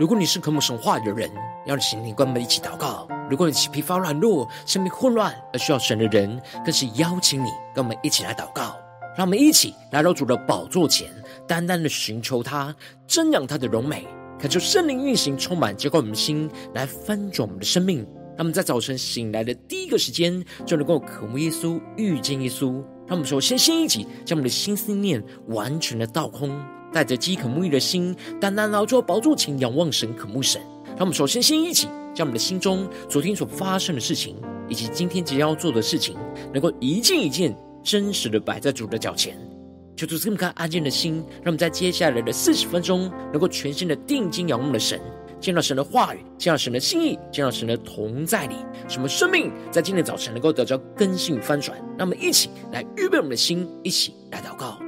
如果你是渴慕神话的人，要请你跟我们一起祷告；如果你是疲乏软弱、生命混乱而需要神的人，更是邀请你跟我们一起来祷告。让我们一起来到主的宝座前，单单的寻求他，瞻仰他的荣美，恳求圣灵运行，充满浇灌我们的心，来翻转我们的生命。那么在早晨醒来的第一个时间，就能够渴慕耶稣、遇见耶稣。让我们首先先一起将我们的心思念完全的倒空，带着饥渴沐浴的心，单单来到宝座前仰望神、渴慕神。让我们首先先一起将我们的心中昨天所发生的事情，以及今天即将要做的事情，能够一件一件真实的摆在主的脚前，求主这么看安静的心，让我们在接下来的四十分钟，能够全心的定睛仰望的神。见到神的话语，见到神的心意，见到神的同在里，使我们生命在今天早晨能够得到更新翻转。让我们一起来预备我们的心，一起来祷告。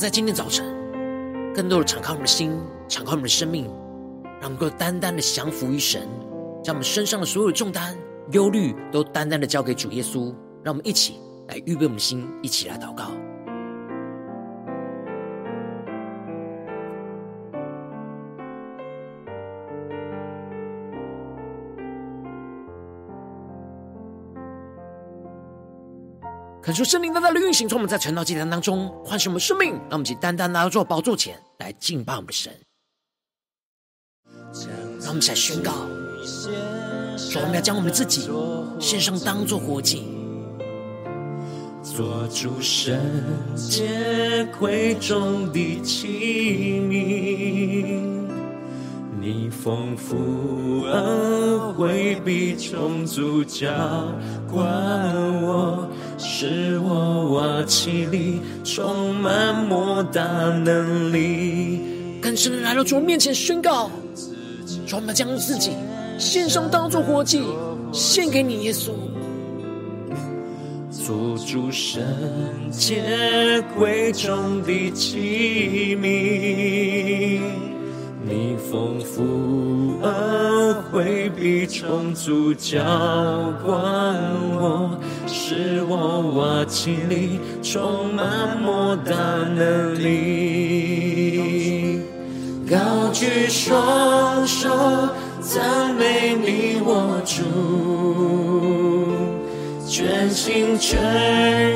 在今天早晨，更多的敞开我们的心，敞开我们的生命，让我们能够单单的降服于神，将我们身上的所有重担、忧虑都单单的交给主耶稣。让我们一起来预备我们的心，一起来祷告。恳求圣灵单单的运行，从我们在晨祷祭坛当中唤醒我们生命，让我们以单单来到宝座前来敬拜我们的神。让我们起来宣告：说我们要将我们自己献上，当做活祭，做主圣洁贵重的器皿。你丰富恩惠必充足浇灌我瓦器里充满莫大能力。更深来到主面前宣告，主，我们将自己献上当作活祭，献给你耶稣，做主圣洁贵重的器皿。你丰富恩惠必充足浇灌我，使我瓦器里充满莫大能力。高举双手赞美你我主，全心全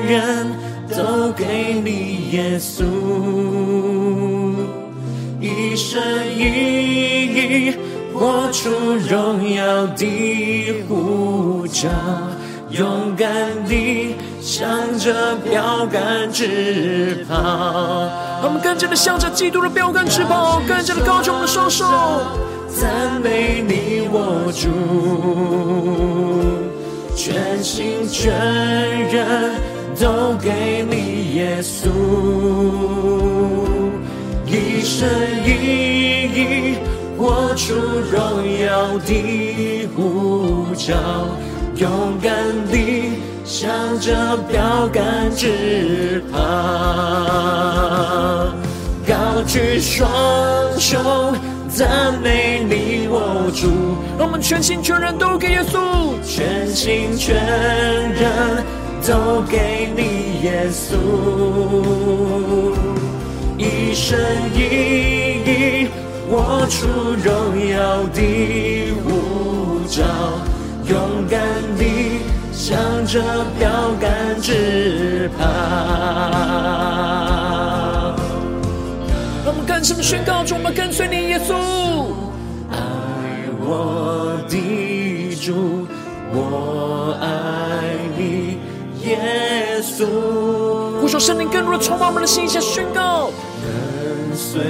人都给你耶稣。一生一意活出荣耀的呼召，勇敢地向着标杆直跑。我们更加的向着基督的标杆直跑，更加的高举我们的双手，赞美你我主，全心全人都给你耶稣。一生一意活出荣耀的呼召，勇敢地向着标杆直跑，高举双手赞美你我主，让我们全心全人都给耶稣，全心全人都给你耶稣。一生一意活出荣耀的呼召，勇敢地向着标杆直跑。让我们更深的宣告主，我们跟随你，耶稣。爱我的主，我爱你，耶稣。呼求圣灵更多的充满我们的心，下宣告。跟随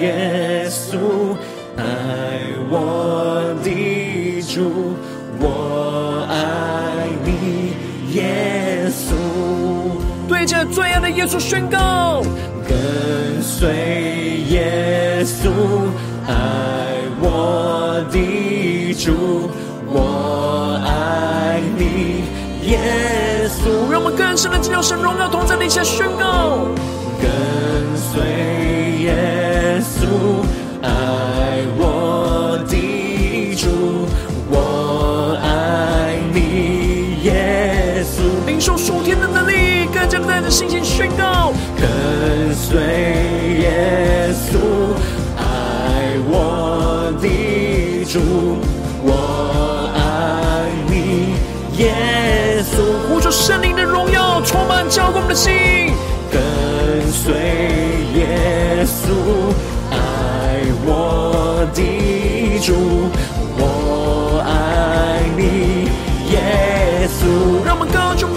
耶稣，爱我的主，耶稣宣告，跟随耶稣，爱我的主，我爱你，耶稣。让我们更深的进入神荣耀同在的一下宣告，跟随更加的带着信心宣告，跟随耶稣，爱我的主，我爱你，耶稣。呼求圣灵的荣耀充满浇灌我们的心，跟随耶稣，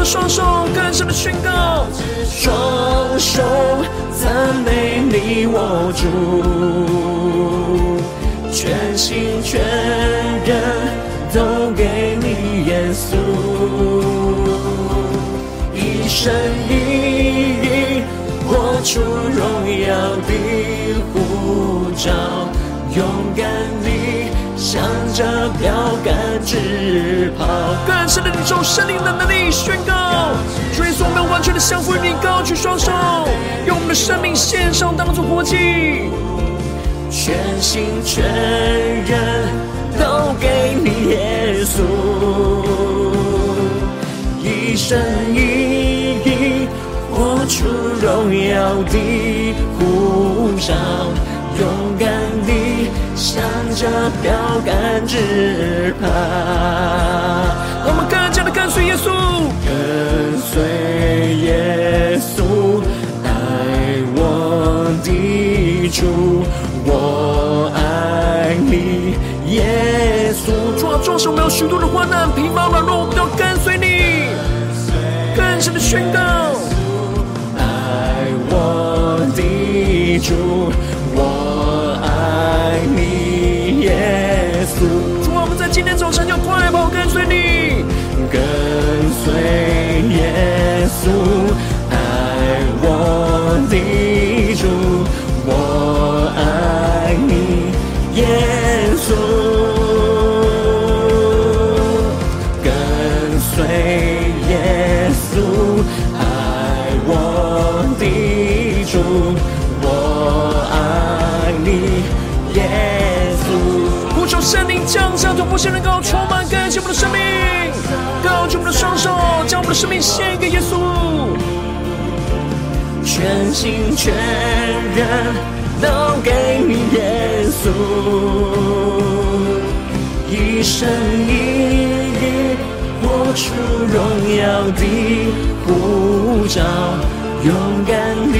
双手，更深的宣告，双手赞美你我主，全心全人都给你耶稣，一生一意活出荣耀的护照，勇敢地向着标杆直跑。更深的领受圣灵的能力宣告，主耶稣，我们完全的降服于你，高举双手，用我们的生命献上，当作活祭，全心全人都给你耶稣，一生一意活出荣耀的呼召，勇敢地向着标杆直跑。我们更加的跟随耶稣，跟随耶稣，爱我的主，我爱你，耶稣。主啊，纵使我们有许多的患难、疲乏、软弱，我们都要跟随你，更深的宣告，爱我的主，今天早晨要快跑生命，高举我们的双手，将我们的生命献给耶稣，全心全人都给你耶稣，一生一意活出荣耀的护照，勇敢地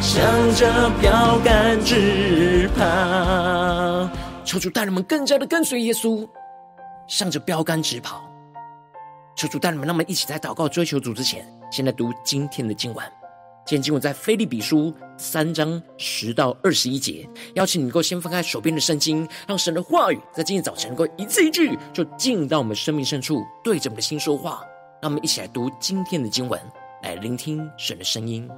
向着标杆直跑。求主带领我们更加的跟随耶稣，向着标杆直跑。求主带你们，让我们一起在祷告追求主之前，先来读今天的经文。今天经文在腓利比书三章十到二十一节。邀请你能够先翻开手边的圣经，让神的话语在今天早晨能够一字一句就进到我们生命深处，对着我们的心说话。让我们一起来读今天的经文，来聆听神的声音。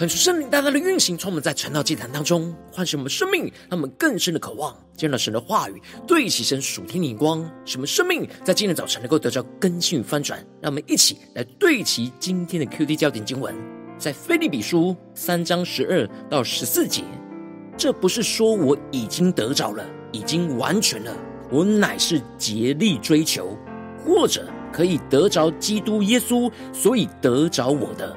看出圣灵大大的运行，从我们在晨祷祭坛当中唤醒我们生命，让我们更深的渴望见到神的话语，对齐神属天的眼光，使我们生命在今天早晨能够得到更新与翻转。让我们一起来对齐今天的 QD 焦点经文，在腓利比书三章十二到十四节。这不是说我已经得着了，已经完全了，我乃是竭力追求，或者可以得着基督耶稣，所以得着我的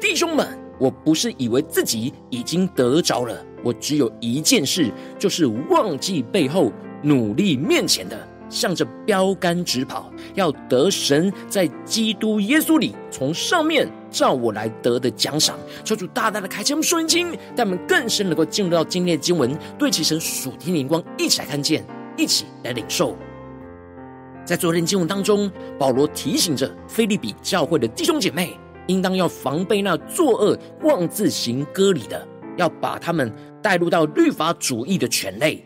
弟兄们。我不是以为自己已经得着了，我只有一件事，就是忘记背后，努力面前的，向着标杆直跑，要得神在基督耶稣里从上面照我来得的奖赏。求主大大的开启我们属灵经，让我们更深能够进入到今天的经文，对齐神属天灵光，一起来看见，一起来领受。在昨天经文当中，保罗提醒着腓利比教会的弟兄姐妹。应当要防备那作恶、妄自行割礼的，要把他们带入到律法主义的圈内。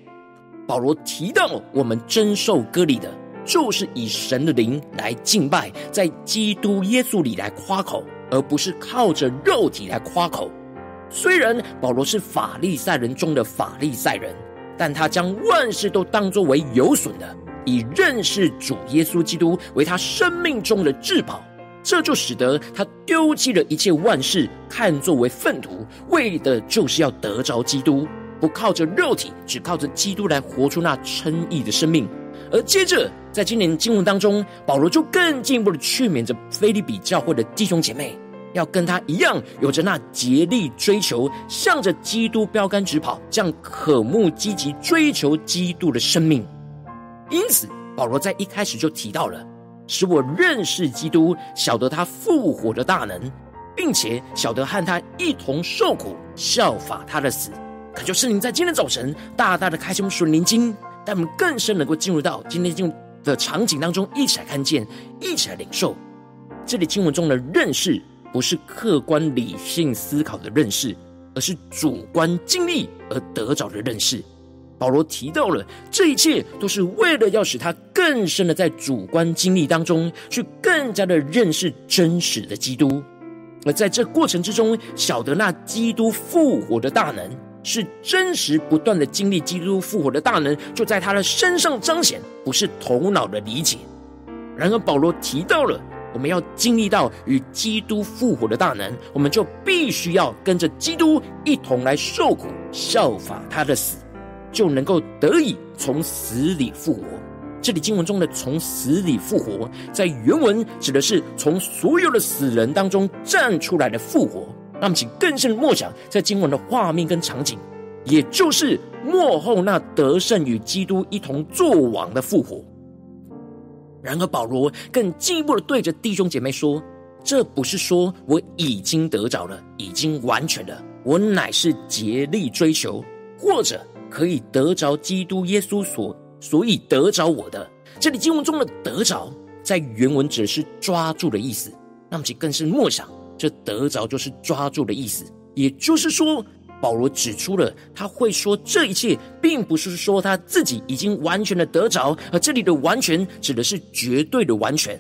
保罗提到，我们真受割礼的，就是以神的灵来敬拜，在基督耶稣里来夸口，而不是靠着肉体来夸口。虽然保罗是法利赛人中的法利赛人，但他将万事都当作为有损的，以认识主耶稣基督为他生命中的至宝。这就使得他丢弃了一切万事，看作为粪土，为的就是要得着基督，不靠着肉体，只靠着基督来活出那称义的生命。而接着，在今年经文当中，保罗就更进一步的劝勉着腓利比教会的弟兄姐妹，要跟他一样，有着那竭力追求，向着基督标杆直跑，这样渴慕积极追求基督的生命。因此，保罗在一开始就提到了。使我认识基督，晓得他复活的大能，并且晓得和他一同受苦，效法他的死。恳求圣灵在今天早晨大大的开启我们属灵经，带我们更深能够进入到今天进入的场景当中，一起来看见，一起来领受。这里经文中的认识，不是客观理性思考的认识，而是主观经历而得着的认识。保罗提到了这一切，都是为了要使他更深的在主观经历当中，去更加的认识真实的基督。而在这过程之中，晓得那基督复活的大能是真实不断的经历，基督复活的大能就在他的身上彰显，不是头脑的理解。然而，保罗提到了我们要经历到与基督复活的大能，我们就必须要跟着基督一同来受苦，效法他的死。就能够得以从死里复活。这里经文中的“从死里复活”在原文指的是从所有的死人当中站出来的复活。那么请更深的默想，在经文的画面跟场景，也就是幕后那得胜与基督一同作王的复活。然而，保罗更进一步的对着弟兄姐妹说：“这不是说我已经得着了，已经完全了，我乃是竭力追求，或者。”可以得着基督耶稣所，所以得着我的。这里经文中的“得着”在原文指的是抓住的意思。那么，其更是默想，这“得着”就是抓住的意思。也就是说，保罗指出了他会说这一切，并不是说他自己已经完全的得着，而这里的“完全”指的是绝对的完全。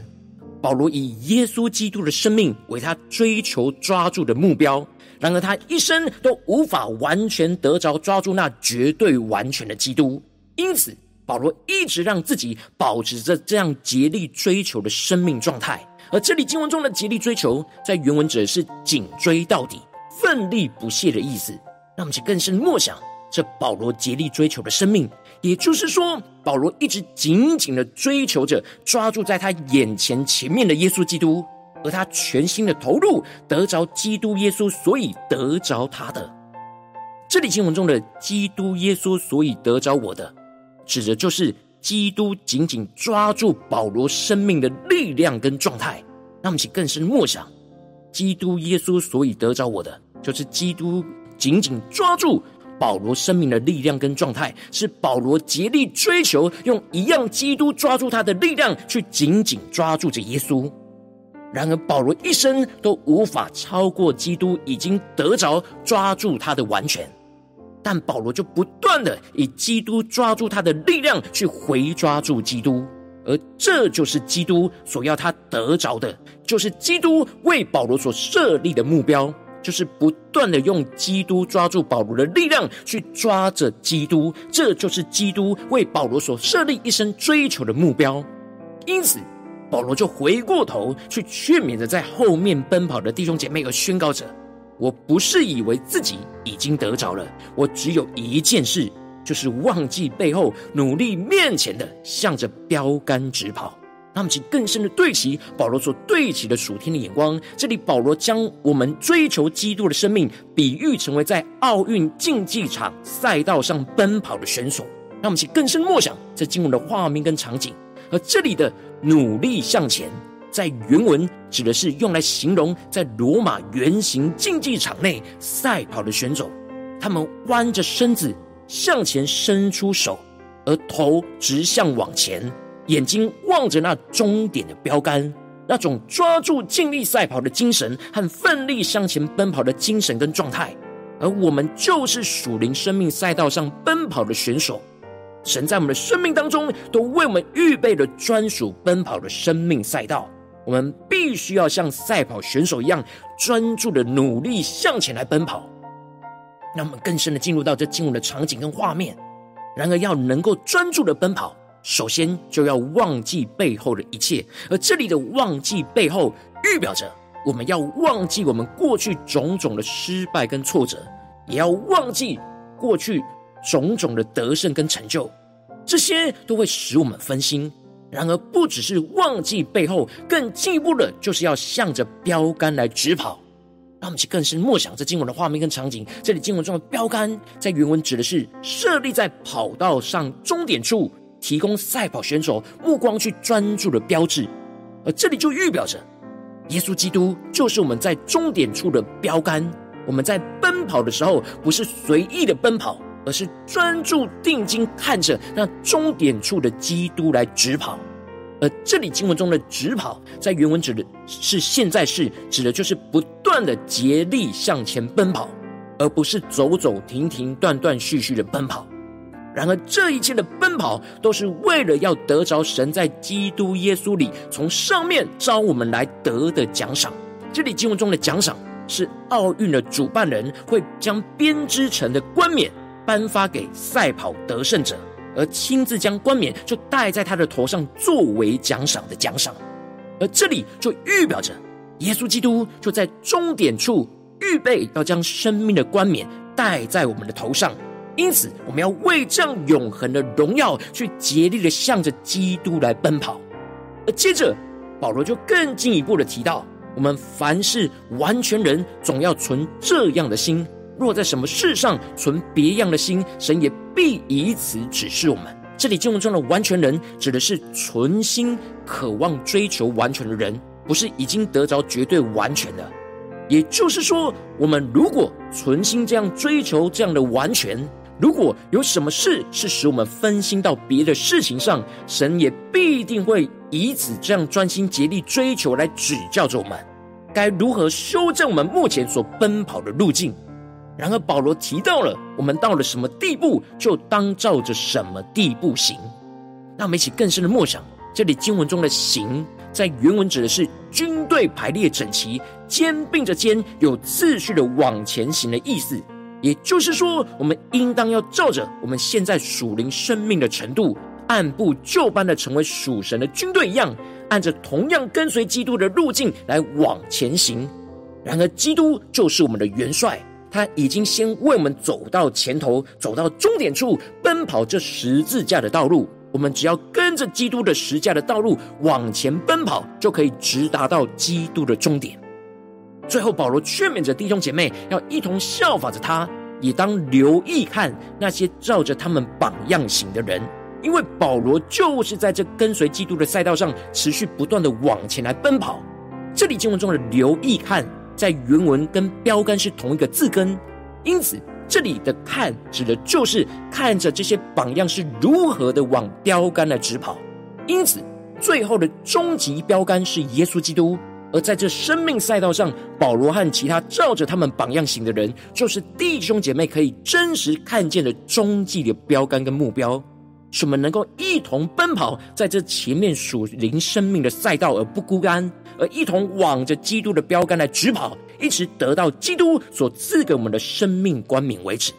保罗以耶稣基督的生命为他追求抓住的目标。然而，他一生都无法完全得着抓住那绝对完全的基督，因此保罗一直让自己保持着这样竭力追求的生命状态。而这里经文中的竭力追求，在原文指的是紧追到底、奋力不懈的意思。让我们去更深默想这保罗竭力追求的生命，也就是说，保罗一直紧紧的追求着抓住在他眼前前面的耶稣基督。而他全心的投入，得着基督耶稣，所以得着他的。这里经文中的基督耶稣，所以得着我的，指的就是基督紧紧抓住保罗生命的力量跟状态。那么，请更深默想，基督耶稣所以得着我的，就是基督紧紧抓住保罗生命的力量跟状态，是保罗竭力追求，用一样基督抓住他的力量，去紧紧抓住着耶稣。然而，保罗一生都无法超过基督已经得着抓住他的完全，但保罗就不断的以基督抓住他的力量去回抓住基督，而这就是基督所要他得着的，就是基督为保罗所设立的目标，就是不断的用基督抓住保罗的力量，去抓着基督，这就是基督为保罗所设立一生追求的目标。因此，保罗就回过头去劝勉着在后面奔跑的弟兄姐妹，和宣告者：“我不是以为自己已经得着了，我只有一件事，就是忘记背后，努力面前的，向着标杆直跑。”他们其更深的对齐保罗所对齐的属天的眼光。这里保罗将我们追求基督的生命比喻成为在奥运竞技场赛道上奔跑的选手。让我们其更深默想这经文的画面跟场景。而这里的努力向前，在原文指的是用来形容在罗马圆形竞技场内赛跑的选手，他们弯着身子向前伸出手，而头直向往前。眼睛望着那终点的标杆，那种抓住尽力赛跑的精神和奋力向前奔跑的精神跟状态，而我们就是属灵生命赛道上奔跑的选手。神在我们的生命当中都为我们预备了专属奔跑的生命赛道，我们必须要像赛跑选手一样专注的努力向前来奔跑。让我们更深的进入到这进入的场景跟画面。然而，要能够专注的奔跑。首先就要忘记背后的一切，而这里的忘记背后，预表着我们要忘记我们过去种种的失败跟挫折，也要忘记过去种种的得胜跟成就，这些都会使我们分心。然而，不只是忘记背后，更进一步的，就是要向着标杆来直跑。让我们去更深默想这经文的画面跟场景。这里经文中的标杆，在原文指的是设立在跑道上终点处。提供赛跑选手目光去专注的标志，而这里就预表着耶稣基督就是我们在终点处的标杆。我们在奔跑的时候，不是随意的奔跑，而是专注定睛看着那终点处的基督来直跑。而这里经文中的直跑，在原文指的是现在式，指的就是不断的竭力向前奔跑，而不是走走停停、断断续续的奔跑。然而，这一切的奔跑都是为了要得着神在基督耶稣里从上面招我们来得的奖赏。这里经文中的奖赏是奥运的主办人会将编织成的冠冕颁发给赛跑得胜者，而亲自将冠冕就戴在他的头上作为奖赏的奖赏。而这里就预表着耶稣基督就在终点处预备要将生命的冠冕戴在我们的头上。因此，我们要为这样永恒的荣耀去竭力的向着基督来奔跑。而接着，保罗就更进一步的提到，我们凡是完全人，总要存这样的心；若在什么事上存别样的心，神也必以此指示我们。这里经文中的完全人，指的是存心渴望追求完全的人，不是已经得着绝对完全的。也就是说，我们如果存心这样追求这样的完全，如果有什么事是使我们分心到别的事情上，神也必定会以此这样专心竭力追求来指教着我们，该如何修正我们目前所奔跑的路径。然而保罗提到了，我们到了什么地步，就当照着什么地步行。让我们一起更深的默想，这里经文中的“行”在原文指的是军队排列整齐、肩并着肩、有次序的往前行的意思。也就是说，我们应当要照着我们现在属灵生命的程度，按部就班的成为属神的军队一样，按着同样跟随基督的路径来往前行。然而，基督就是我们的元帅，他已经先为我们走到前头，走到终点处，奔跑这十字架的道路。我们只要跟着基督的十字架的道路往前奔跑，就可以直达到基督的终点。最后，保罗劝勉着弟兄姐妹要一同效法着他，也当留意看那些照着他们榜样行的人，因为保罗就是在这跟随基督的赛道上持续不断的往前来奔跑。这里经文中的“留意看”在原文跟标杆是同一个字根，因此这里的“看”指的就是看着这些榜样是如何的往标杆来直跑。因此，最后的终极标杆是耶稣基督。而在这生命赛道上，保罗和其他照着他们榜样行的人，就是弟兄姐妹可以真实看见的终极的标杆跟目标，使我们能够一同奔跑在这前面属灵生命的赛道而不孤单，而一同往着基督的标杆来直跑，一直得到基督所赐给我们的生命冠冕为止。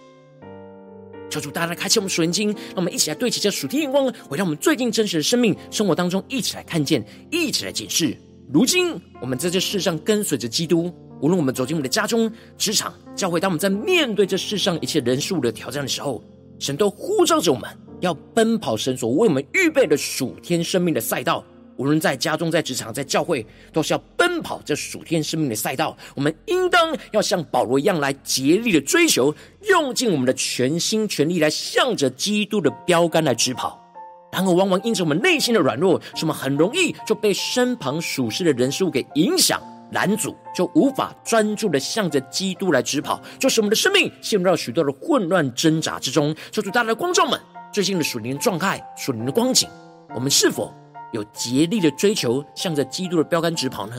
求主大大开启我们属灵经，让我们一起来对齐这属天眼光，回到我们最近真实的生命生活当中，一起来看见，一起来解释。如今我们在这世上跟随着基督，无论我们走进我们的家中、职场、教会，当我们在面对这世上一切人数的挑战的时候，神都呼召着我们要奔跑神所为我们预备的属天生命的赛道。无论在家中、在职场、在教会，都是要奔跑这属天生命的赛道。我们应当要像保罗一样来竭力的追求，用尽我们的全心全力来向着基督的标杆来直跑。然而，往往因着我们内心的软弱，使我们很容易就被身旁属世的人事物给影响、拦阻，就无法专注的向着基督来直跑，就使我们的生命陷入到许多的混乱挣扎之中。求主大家的光照们，最近的属灵状态、属灵的光景，我们是否有竭力的追求，向着基督的标杆直跑呢？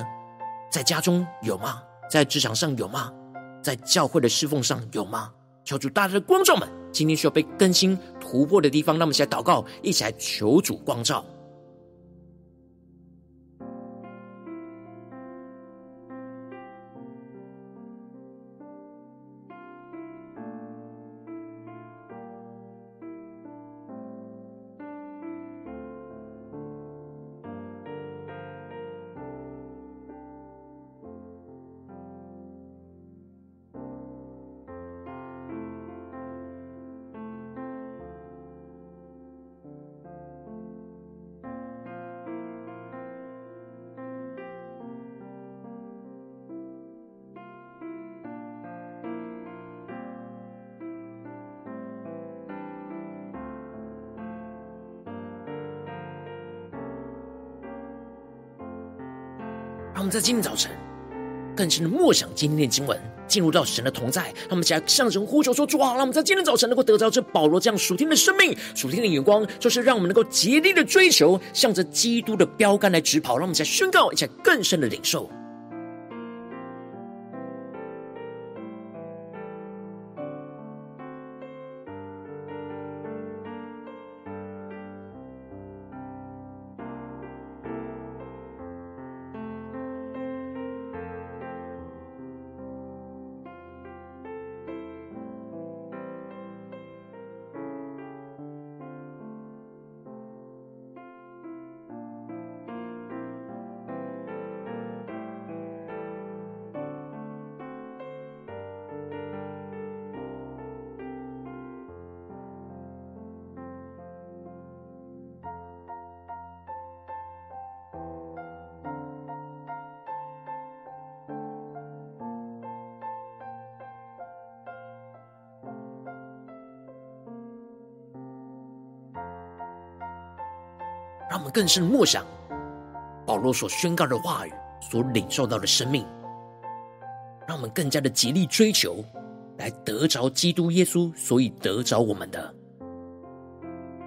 在家中有吗？在职场上有吗？在教会的侍奉上有吗？求主大大的光照们，今天需要被更新突破的地方，让我们一起来祷告，一起来求主光照。让我们在今天早晨更深的默想今天的经文，进入到神的同在。让我们起来向神呼求说：“主啊，让我们在今天早晨能够得到这保罗这样属天的生命、属天的眼光，就是让我们能够竭力的追求，向着基督的标杆来直跑。让我们起来宣告，一下更深的领受。”让我们更深默想保罗所宣告的话语，所领受到的生命，让我们更加的竭力追求，来得着基督耶稣，所以得着我们的，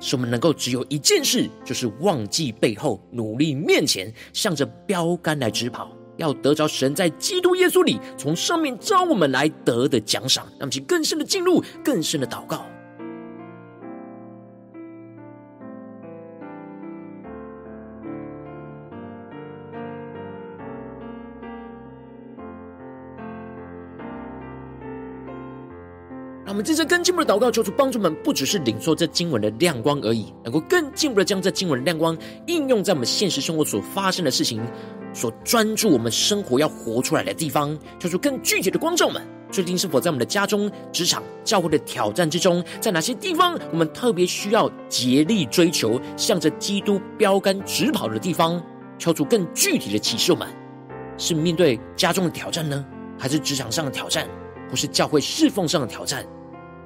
使我们能够只有一件事，就是忘记背后，努力面前，向着标杆来直跑，要得着神在基督耶稣里从上面召我们来得的奖赏。让其更深的进入，更深的祷告。们这次更进一步的祷告，求主帮助我们，不只是领受这经文的亮光而已，能够更进一步的将这经文的亮光应用在我们现实生活所发生的事情，所专注我们生活要活出来的地方。求主更具体的光照们，最近是否在我们的家中、职场、教会的挑战之中，在哪些地方我们特别需要竭力追求，向着基督标杆直跑的地方？求主更具体的启示我们，是面对家中的挑战呢，还是职场上的挑战，或是教会侍奉上的挑战？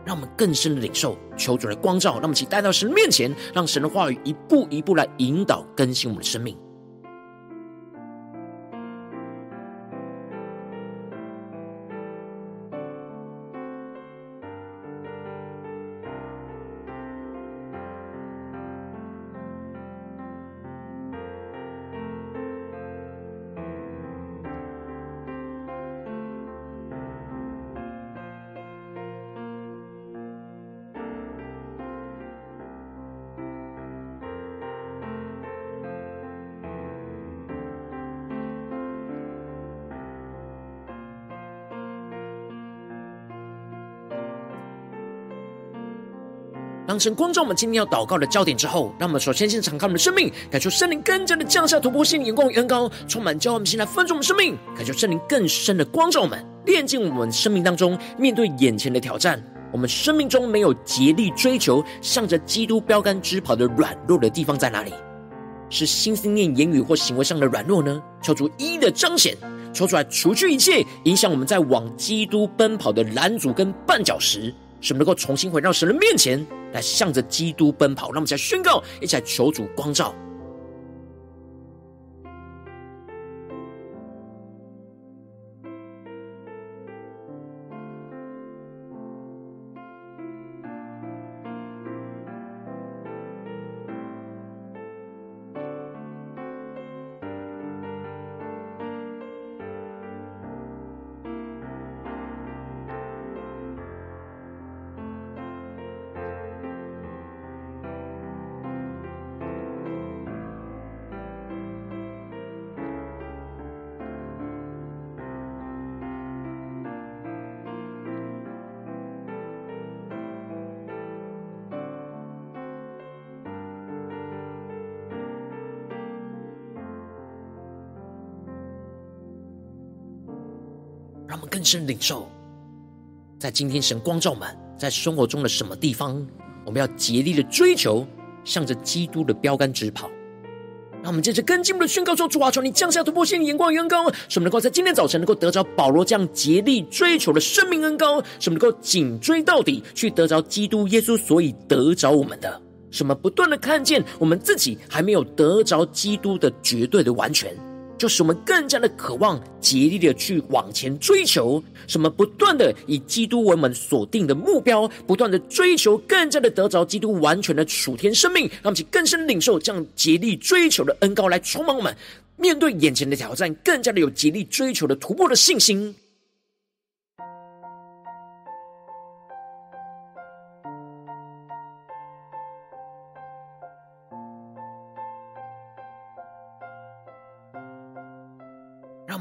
让我们更深的领受求主的光照，让我们一起带到神面前，让神的话语一步一步来引导更新我们的生命。当神光照我们今天要祷告的焦点之后，让我们首先先敞开我们的生命，感受圣灵更加的降下突破性眼光与恩膏，充满教我们先来分盛我们生命，感受圣灵更深的光照我们，炼净我们生命当中面对眼前的挑战。我们生命中没有竭力追求向着基督标杆直跑的软弱的地方在哪里？是心思念、言语或行为上的软弱呢？求主一一的彰显，抽出来除去一切影响我们在往基督奔跑的拦阻跟绊脚石。使我们能够重新回到神的面前，来向着基督奔跑。让我们再宣告，一起来求主光照。深领受，在今天神光照我们，在生活中的什么地方，我们要竭力的追求，向着基督的标杆直跑。让我们接着更进一步的宣告说：主啊，求你降下突破性的眼光与恩膏，使我们能够在今天早晨能够得着保罗这样竭力追求的生命恩膏，使我们能够紧追到底，去得着基督耶稣所以得着我们的。什么不断的看见我们自己还没有得着基督的绝对的完全。就使我们更加的渴望竭力的去往前追求，什么不断的以基督为我们锁定的目标，不断的追求，更加的得着基督完全的属天生命，让我们更深领受这样竭力追求的恩高来充满我们，面对眼前的挑战，更加的有竭力追求的突破的信心。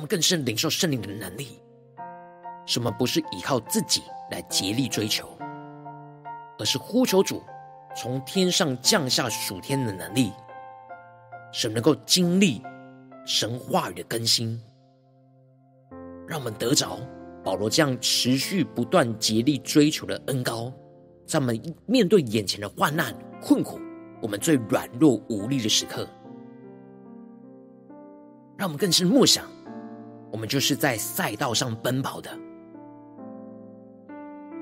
更深领受圣灵的能力。什么不是依靠自己来竭力追求，而是呼求主从天上降下属天的能力，使能够经历神话语的更新。让我们得着保罗这样持续不断竭力追求的恩膏，在我们面对眼前的患难困苦，我们最软弱无力的时刻，让我们更深默想。我们就是在赛道上奔跑的，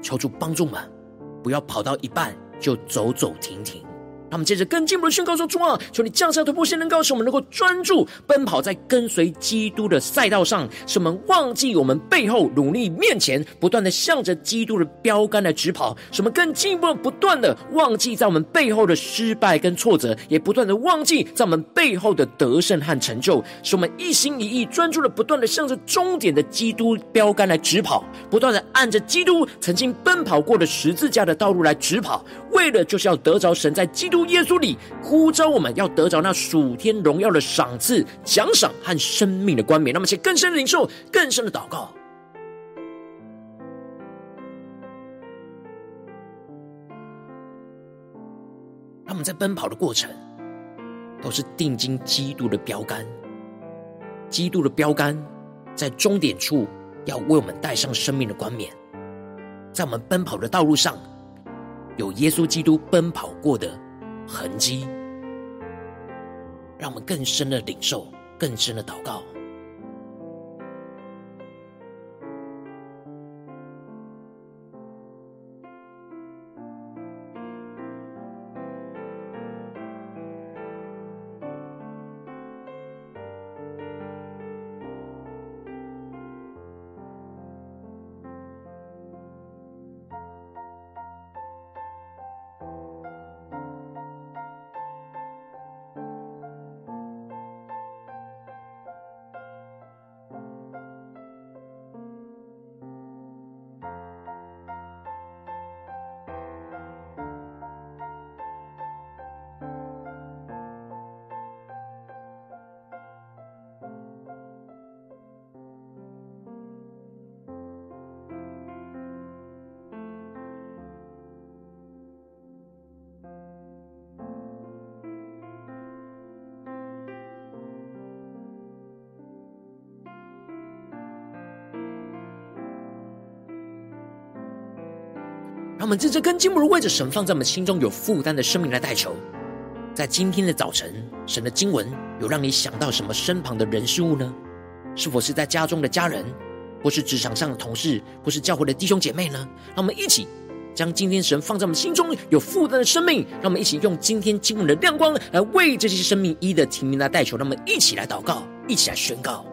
求主帮助们，不要跑到一半就走走停停。他们接着更进一步的宣告说：“主啊，求你降下突破性能，告诉我们能够专注奔跑在跟随基督的赛道上，使我们忘记我们背后努力面前，不断的向着基督的标杆来直跑。使我们更进一步不断的忘记在我们背后的失败跟挫折，也不断的忘记在我们背后的得胜和成就。使我们一心一意专注的不断的向着终点的基督标杆来直跑，不断的按着基督曾经奔跑过的十字架的道路来直跑，为了就是要得着神在基督。”耶稣里呼召我们要得着那属天荣耀的赏赐、奖赏和生命的冠冕。那么，且更深的领受、更深的祷告。他们在奔跑的过程，都是定睛基督的标杆。基督的标杆在终点处要为我们带上生命的冠冕。在我们奔跑的道路上，有耶稣基督奔跑过的痕迹，让我们更深的领受，更深的祷告。让我们真正更进一步为着神放在我们心中有负担的生命来代求。在今天的早晨，神的经文有让你想到什么身旁的人事物呢？是否是在家中的家人，或是职场上的同事，或是教会的弟兄姐妹呢？让我们一起将今天神放在我们心中有负担的生命，让我们一起用今天经文的亮光来为这些生命一的提名来代求。让我们一起来祷告，一起来宣告。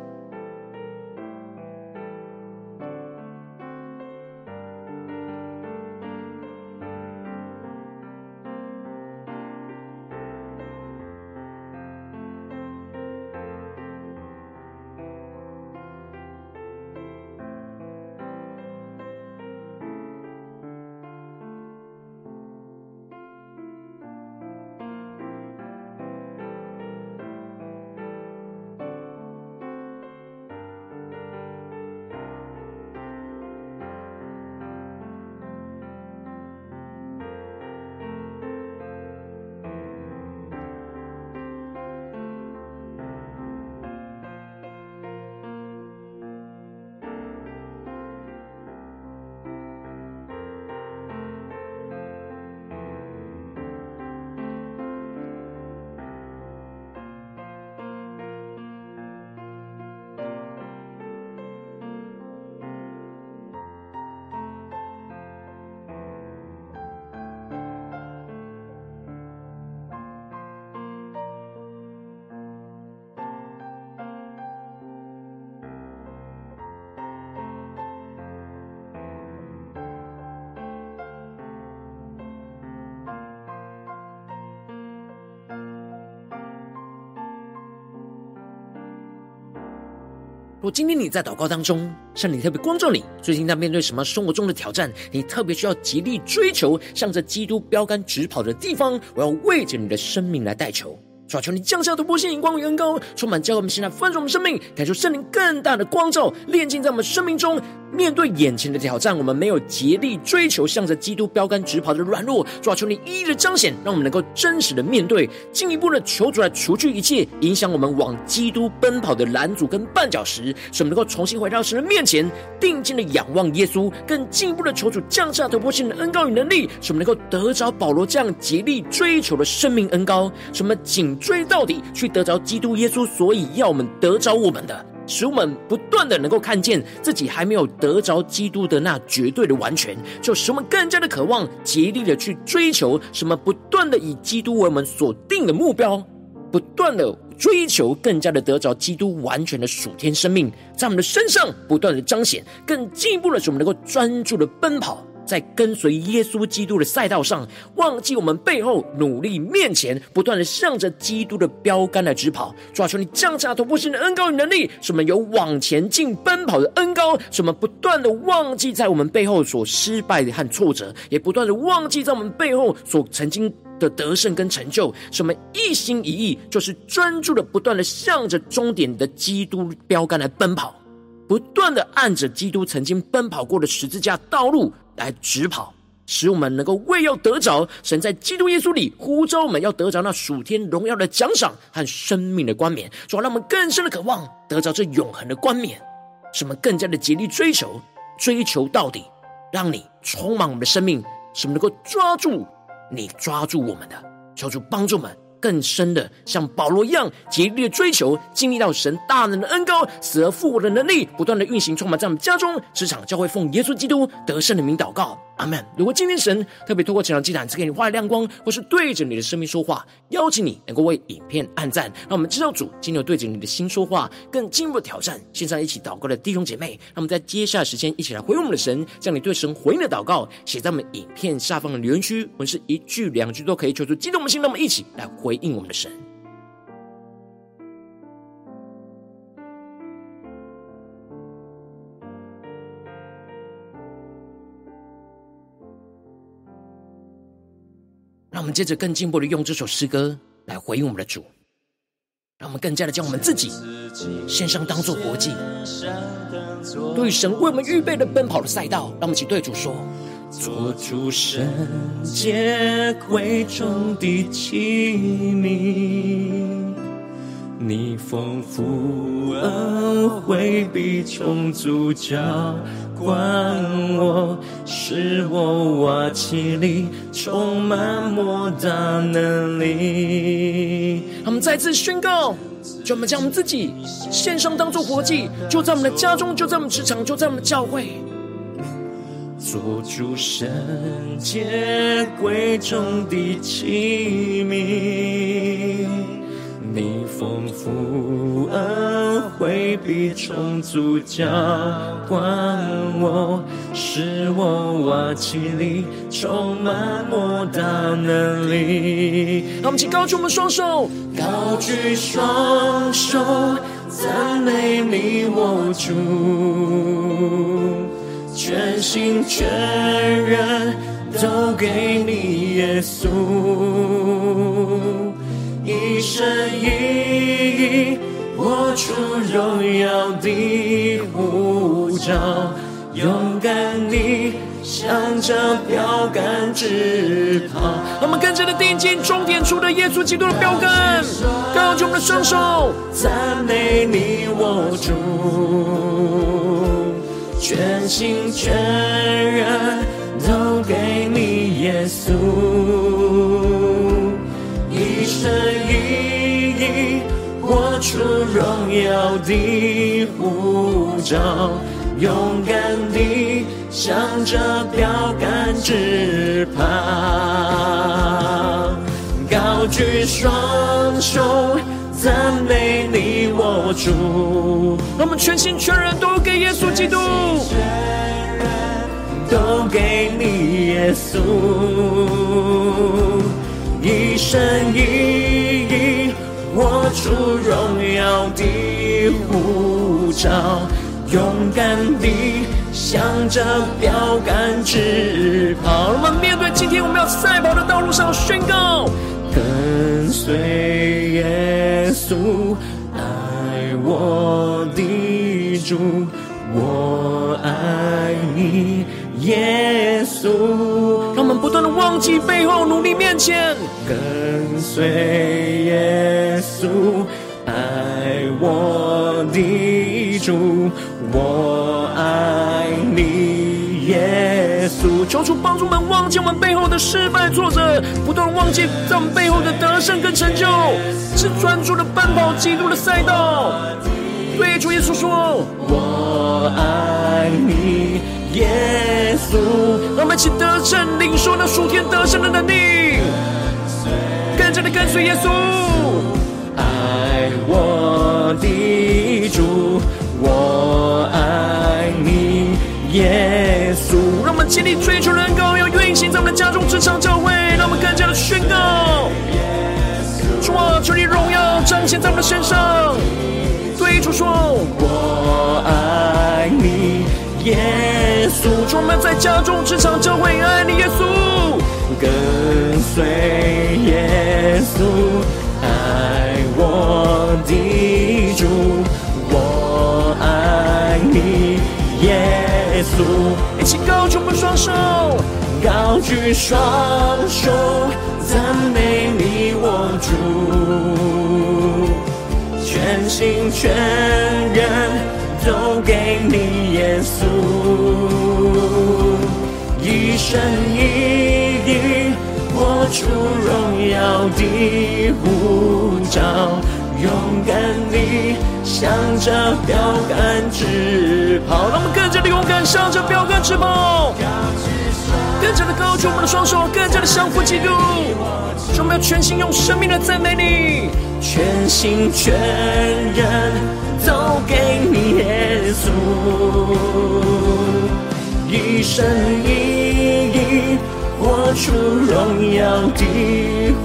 若今天你在祷告当中，圣灵特别光照你，最近在面对什么生活中的挑战，你特别需要极力追求，向着基督标杆直跑的地方，我要为着你的生命来代求。主啊，求你降下突破性眼光与恩膏，充满教会我们现在丰盛我们生命，感受圣灵更大的光照，炼净在我们生命中。面对眼前的挑战，我们没有竭力追求向着基督标杆直跑的软弱。主啊，求你一一的彰显，让我们能够真实的面对，进一步的求主来除去一切影响我们往基督奔跑的拦阻跟绊脚石，使我们能够重新回到神的面前，定睛的仰望耶稣，更进一步的求主降下突破性的恩膏与能力，使我们能够得着保罗这样竭力追求的生命恩膏，使我们紧追到底，去得着基督耶稣，所以要我们得着我们的，使我们不断的能够看见自己还没有得着基督的那绝对的完全，就使我们更加的渴望竭力的去追求什么，不断的以基督为我们所定的目标，不断的追求更加的得着基督完全的属天生命，在我们的身上不断的彰显，更进一步的使我们能够专注的奔跑。在跟随耶稣基督的赛道上，忘记我们背后，努力面前，不断的向着基督的标杆来直跑。抓住，你降下突破性的恩膏与能力，使我们有往前进奔跑的恩膏，使我们不断的忘记在我们背后所失败的和挫折，也不断的忘记在我们背后所曾经的得胜跟成就。什么一心一意，就是专注的不断的向着终点的基督标杆来奔跑，不断的按着基督曾经奔跑过的十字架道路。来直跑，使我们能够为要得着神在基督耶稣里呼召我们要得着那属天荣耀的奖赏和生命的冠冕，主要让我们更深的渴望得着这永恒的冠冕，使我们更加的竭力追求，追求到底，让你充满我们的生命，使我们能够抓住你抓住我们的，求主帮助我们。更深的，像保罗一样竭力的追求，经历到神大能的恩膏，死而复活的能力，不断的运行，充满在我们家中、职场、教会，奉耶稣基督得胜的名祷告。阿门。如果今天神特别透过这场祭坛赐给你画亮光，或是对着你的生命说话，邀请你能够为影片按赞，让我们知道主今天有对着你的心说话，更进一步的挑战。线上一起祷告的弟兄姐妹，让我们在接下来时间一起来回应我们的神，将你对神回应的祷告写在我们影片下方的留言区，我们是一句两句都可以，求出激动的心，让我们一起来回应我们的神。让我们接着更进一步的用这首诗歌来回应我们的主，让我们更加的将我们自己献上当作国际，对于神为我们预备的奔跑的赛道，让我们一起对主说：做主圣洁贵重的器皿，你丰富恩惠必充足教管我，使我瓦器里充满莫大能力。他们再次宣告，就我们将我们自己献上，当做活祭，就在我们的家中，就在我们职场，就在我们的教会，做主圣洁贵重的器皿。你丰富恩惠必充足浇灌我，使我瓦器里充满莫大能力。让我们请高举我们双手，高举双手，赞美你我主，全心全人都给你耶稣。一生一意，活出荣耀的护照，勇敢地向着标杆直跑。我们跟着的定睛，终点处的耶稣基督的标杆，高举我们的双手，赞美你我主，全心全人都给你耶稣。一生，出荣耀的护照，勇敢地向着标杆直跑，高举双手，赞美你我主。我们全心全人都给耶稣基督，全人都给你耶稣。一生一，出荣耀的护照，勇敢地向着标杆直跑。我们面对今天我们要赛跑的道路上宣告：跟随耶稣，爱我的主，我爱你。耶稣，断的忘记背后，努力面前，跟随耶稣，爱我的主，我爱你，耶稣。求主帮助我们忘记我们背后的失败挫折，不断忘记在我们背后的得胜跟成就，是专注的奔跑基督的赛道。对主耶稣说：“我爱你。”耶稣，让我们一起得胜，领受那属天得胜的能力，跟着的跟随耶稣，爱我的主，我爱你，耶稣。让我们竭力追求人高，要运行在我们的家中、职场、教会，让我们更加的宣告，主啊，求你荣耀彰显在我们的身上。对主说，我爱你。耶稣，我们在家中、职场、教会，爱你，耶稣，跟随耶稣，爱我的主，我爱你，耶稣。一起高举我们双手，高举双手，赞美你我主，全心全人。都给你耶稣，一生一意，活出荣耀的呼召，勇敢地向着标杆直跑。让我们更加的勇敢，向着标杆直跑，更加的高举我们的双手，更加的相互基督。我们要全心用生命来赞美你，全心全人。都给你耶稣，一生一，活出荣耀的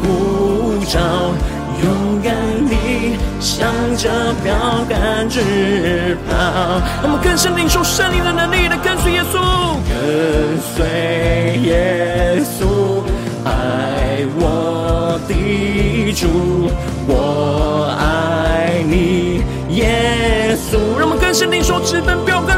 呼召，勇敢地向着标杆直跑。我们更深领受胜利的能力来跟随耶稣，跟随耶稣，爱我的主，我爱你。耶稣，让我们更深领受直奔标杆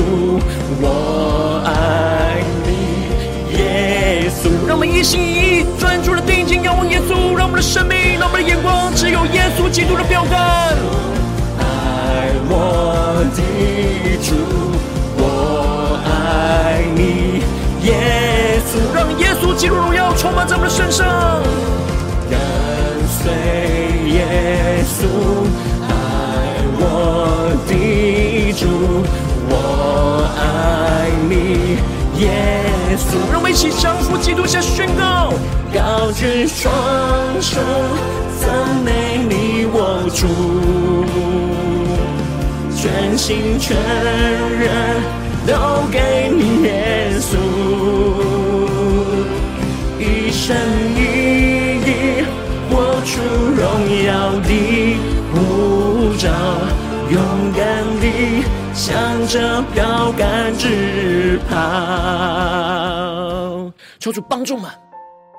主，我爱你，耶稣。让我们一心一意专注的定睛仰望耶稣，让我们的生命让我们的眼光只有耶稣基督的标杆。爱我的主，我爱你，耶稣，让耶稣基督荣耀充满在我们的身上。跟随耶稣，耶稣。让我们一起降服基督，下宣告，高举双手，赞美你我主，全心全人都给你耶稣，一生一意活出荣耀的呼召，勇敢地向着标杆直跑。求主帮助我们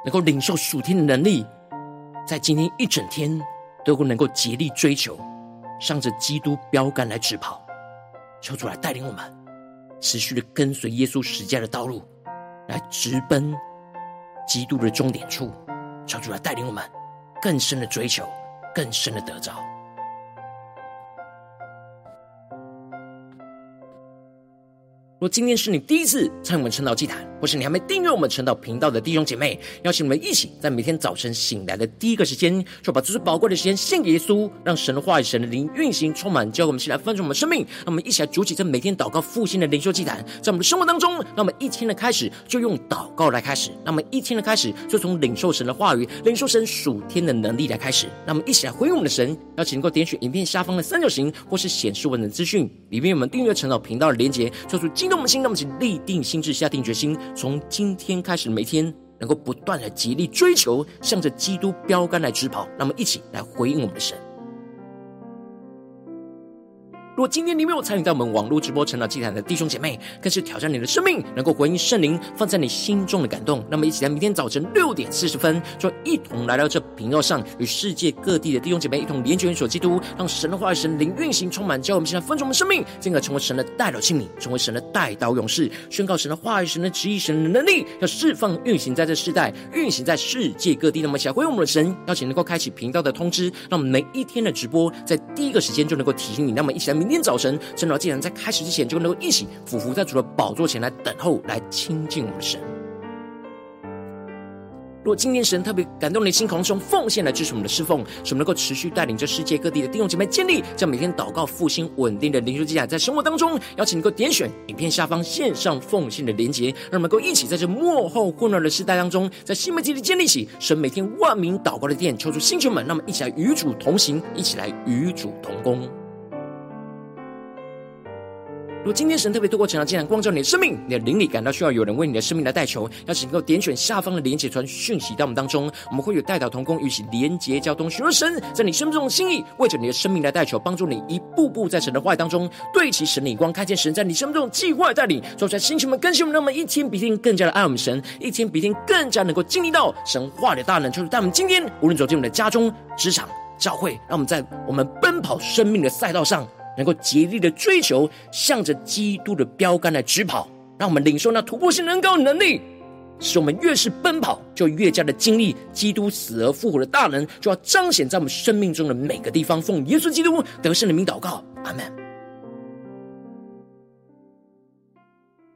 能够领受属天的能力，在今天一整天都能够竭力追求，向着基督标杆来直跑。求主来带领我们，持续的跟随耶稣十架的道路，来直奔基督的终点处。求主来带领我们，更深的追求，更深的得着。若今天是你第一次参与我们晨祷祭坛，或是你还没订阅我们晨祷频道的弟兄姐妹，邀请我们一起在每天早晨醒来的第一个时间，就把这最宝贵的时间献给耶稣，让神的话语、神的灵运行充满，教会我们起来翻转我们生命。让我们一起来筑起这每天祷告复兴的灵修祭坛，在我们的生活当中，让我们一天的开始就用祷告来开始，让我们一天的开始就从领受神的话语、领受神属天的能力来开始。让我们一起来回应我们的神，邀请能够点选影片下方的三角形，或是显示文的资讯里面，我们订阅晨祷频道的连结，做出今。那么心，那么请立定心智，下定决心，从今天开始，每天能够不断的极力追求，向着基督标杆来直跑。那么一起来回应我们的神。如果今天你没有参与到我们网络直播晨祷祭坛的弟兄姐妹，更是挑战你的生命，能够回应圣灵放在你心中的感动。那么，一起在明天早晨六点四十分，就一同来到这频道上，与世界各地的弟兄姐妹一同连接、元首基督，让神的话语、神灵运行充满，教我们现在分盛我们生命，进而成为神的代表器皿，成为神的代祷勇士，宣告神的话语、神的旨意、神的能力，要释放运行在这世代，运行在世界各地。那么，想回应我们的神，邀请能够开启频道的通知，让我们每一天的直播在第一个时间就能够提醒你。那么，一起来。明天早晨，晨祷祭坛在开始之前，就能够一起俯伏在主的宝座前来等候，来亲近我们的神。如果今天神特别感动你的心，同时用奉献来支持我们的侍奉，使我们能够持续带领着世界各地的弟兄姐妹建立这样每天祷告复兴稳定的灵修祭坛，在生活当中，邀请能够点选影片下方线上奉献的连结，让我们能够一起在这幕后混乱的时代当中，在新媒体里建立起神每天万名祷告的殿，求主星球们，让我们一起来与主同行，一起来与主同工。如果今天神特别透过晨祷祭坛光照你的生命，你的灵里感到需要有人为你的生命来代求，邀请能够点选下方的连结传讯息到我们当中，我们会有代祷同工与其连结交通，寻求神在你生命中的心意，为着你的生命来代求，帮助你一步步在神的话语当中对齐神的光，看见神在你生命中的计划带领，做出来星球们更新我们，让我们一天比一天更加的爱我们神，一天比一天更加能够经历到神话的大能，就是在我们今天无论走进我们的家中、职场、教会，让我们在我们奔跑生命的赛道上。能够竭力的追求，向着基督的标杆来直跑，让我们领受那突破性能高的能力，使我们越是奔跑，就越加的经历基督死而复活的大能，就要彰显在我们生命中的每个地方。奉耶稣基督得胜的名祷告，阿门。